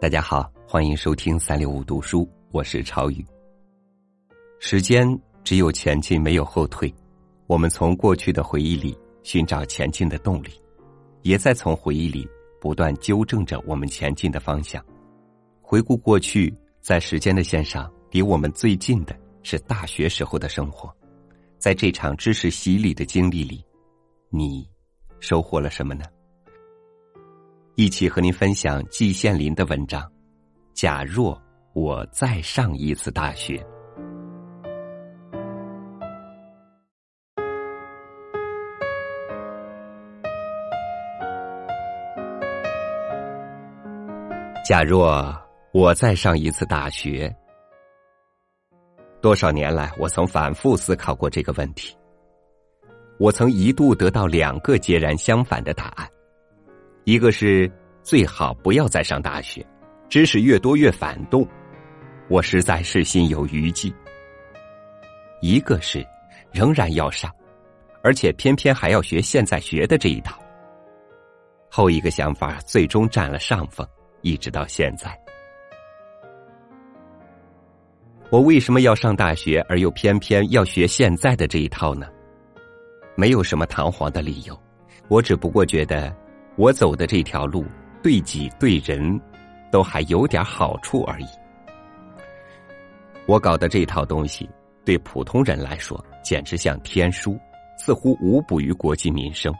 大家好，欢迎收听三六五读书，我是超宇。时间只有前进，没有后退。我们从过去的回忆里寻找前进的动力，也在从回忆里不断纠正着我们前进的方向。回顾过去，在时间的线上，离我们最近的是大学时候的生活。在这场知识洗礼的经历里，你收获了什么呢？一起和您分享季羡林的文章。假若我再上一次大学，假若我再上一次大学，多少年来，我曾反复思考过这个问题。我曾一度得到两个截然相反的答案。一个是最好不要再上大学，知识越多越反动，我实在是心有余悸。一个是仍然要上，而且偏偏还要学现在学的这一套。后一个想法最终占了上风，一直到现在。我为什么要上大学，而又偏偏要学现在的这一套呢？没有什么堂皇的理由，我只不过觉得。我走的这条路，对己对人，都还有点好处而已。我搞的这套东西，对普通人来说简直像天书，似乎无补于国计民生。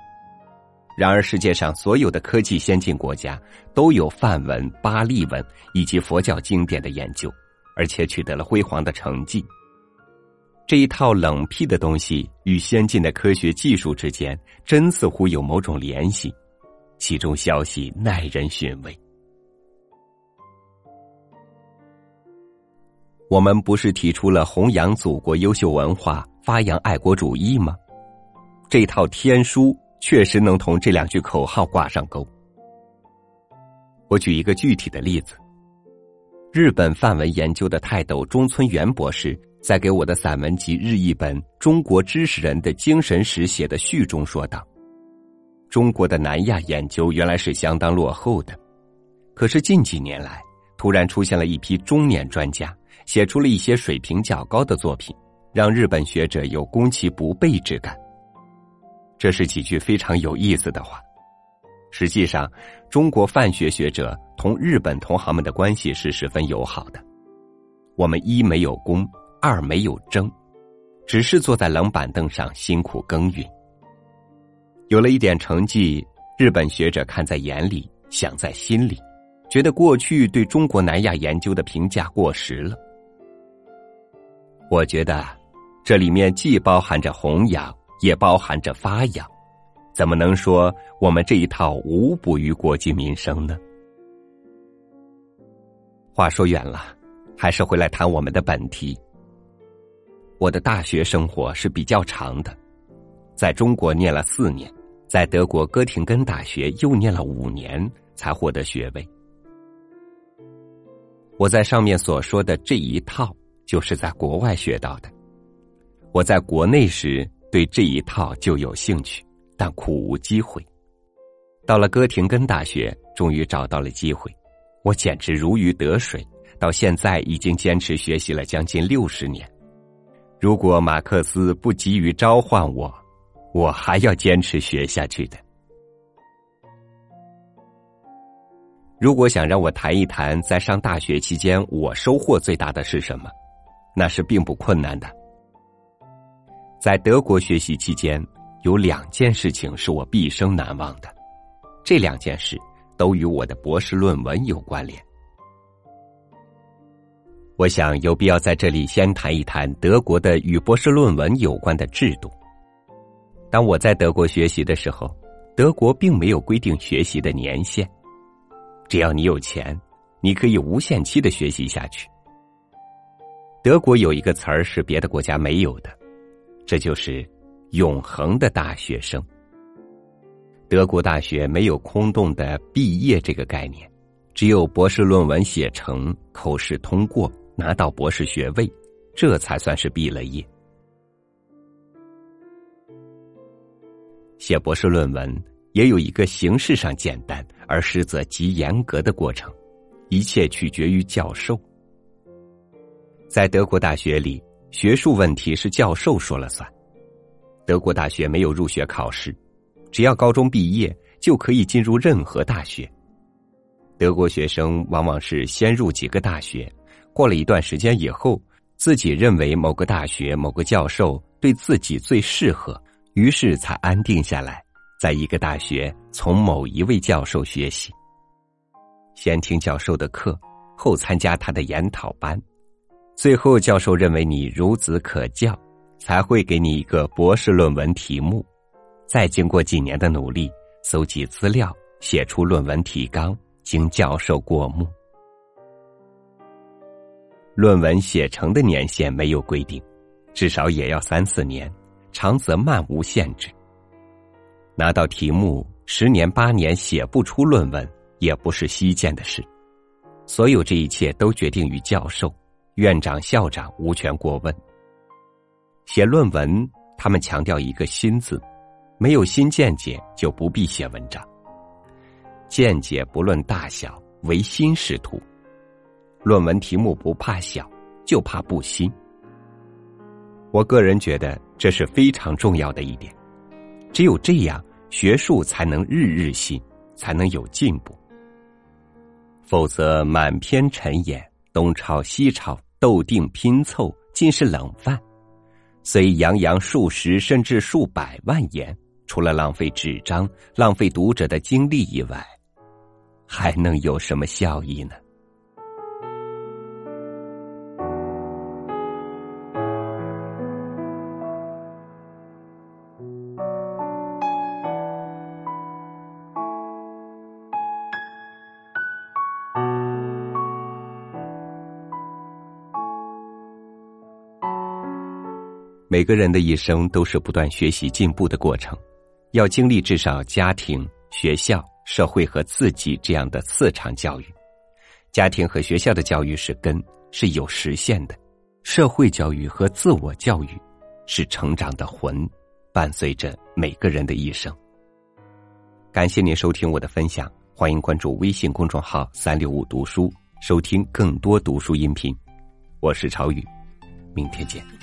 然而，世界上所有的科技先进国家都有梵文、巴利文以及佛教经典的研究，而且取得了辉煌的成绩。这一套冷僻的东西与先进的科学技术之间，真似乎有某种联系。其中消息耐人寻味。我们不是提出了弘扬祖国优秀文化、发扬爱国主义吗？这套天书确实能同这两句口号挂上钩。我举一个具体的例子：日本范文研究的泰斗中村元博士，在给我的散文集日译本《中国知识人的精神史》写的序中说道。中国的南亚研究原来是相当落后的，可是近几年来，突然出现了一批中年专家，写出了一些水平较高的作品，让日本学者有攻其不备之感。这是几句非常有意思的话。实际上，中国范学学者同日本同行们的关系是十分友好的。我们一没有功，二没有争，只是坐在冷板凳上辛苦耕耘。有了一点成绩，日本学者看在眼里，想在心里，觉得过去对中国南亚研究的评价过时了。我觉得，这里面既包含着弘扬，也包含着发扬，怎么能说我们这一套无补于国计民生呢？话说远了，还是回来谈我们的本题。我的大学生活是比较长的，在中国念了四年。在德国哥廷根大学又念了五年才获得学位。我在上面所说的这一套，就是在国外学到的。我在国内时对这一套就有兴趣，但苦无机会。到了哥廷根大学，终于找到了机会，我简直如鱼得水。到现在已经坚持学习了将近六十年。如果马克思不急于召唤我。我还要坚持学下去的。如果想让我谈一谈在上大学期间我收获最大的是什么，那是并不困难的。在德国学习期间，有两件事情是我毕生难忘的，这两件事都与我的博士论文有关联。我想有必要在这里先谈一谈德国的与博士论文有关的制度。当我在德国学习的时候，德国并没有规定学习的年限，只要你有钱，你可以无限期的学习下去。德国有一个词儿是别的国家没有的，这就是“永恒的大学生”。德国大学没有空洞的毕业这个概念，只有博士论文写成、口试通过、拿到博士学位，这才算是毕了业。写博士论文也有一个形式上简单而实则极严格的过程，一切取决于教授。在德国大学里，学术问题是教授说了算。德国大学没有入学考试，只要高中毕业就可以进入任何大学。德国学生往往是先入几个大学，过了一段时间以后，自己认为某个大学某个教授对自己最适合，于是才安定下来，在一个大学从某一位教授学习。先听教授的课，后参加他的研讨班，最后教授认为你孺子可教。才会给你一个博士论文题目，再经过几年的努力，搜集资料，写出论文提纲，经教授过目。论文写成的年限没有规定，至少也要三四年，长则漫无限制。拿到题目，十年八年写不出论文，也不是稀见的事。所有这一切都决定于教授、院长、校长，无权过问。写论文，他们强调一个“新”字，没有新见解就不必写文章。见解不论大小，唯心是图。论文题目不怕小，就怕不新。我个人觉得这是非常重要的一点，只有这样，学术才能日日新，才能有进步。否则满篇陈言，东抄西抄，斗定拼凑，尽是冷饭。虽洋洋数十甚至数百万言，除了浪费纸张、浪费读者的精力以外，还能有什么效益呢？每个人的一生都是不断学习进步的过程，要经历至少家庭、学校、社会和自己这样的四场教育。家庭和学校的教育是根，是有实现的；社会教育和自我教育是成长的魂，伴随着每个人的一生。感谢您收听我的分享，欢迎关注微信公众号“三六五读书”，收听更多读书音频。我是朝宇，明天见。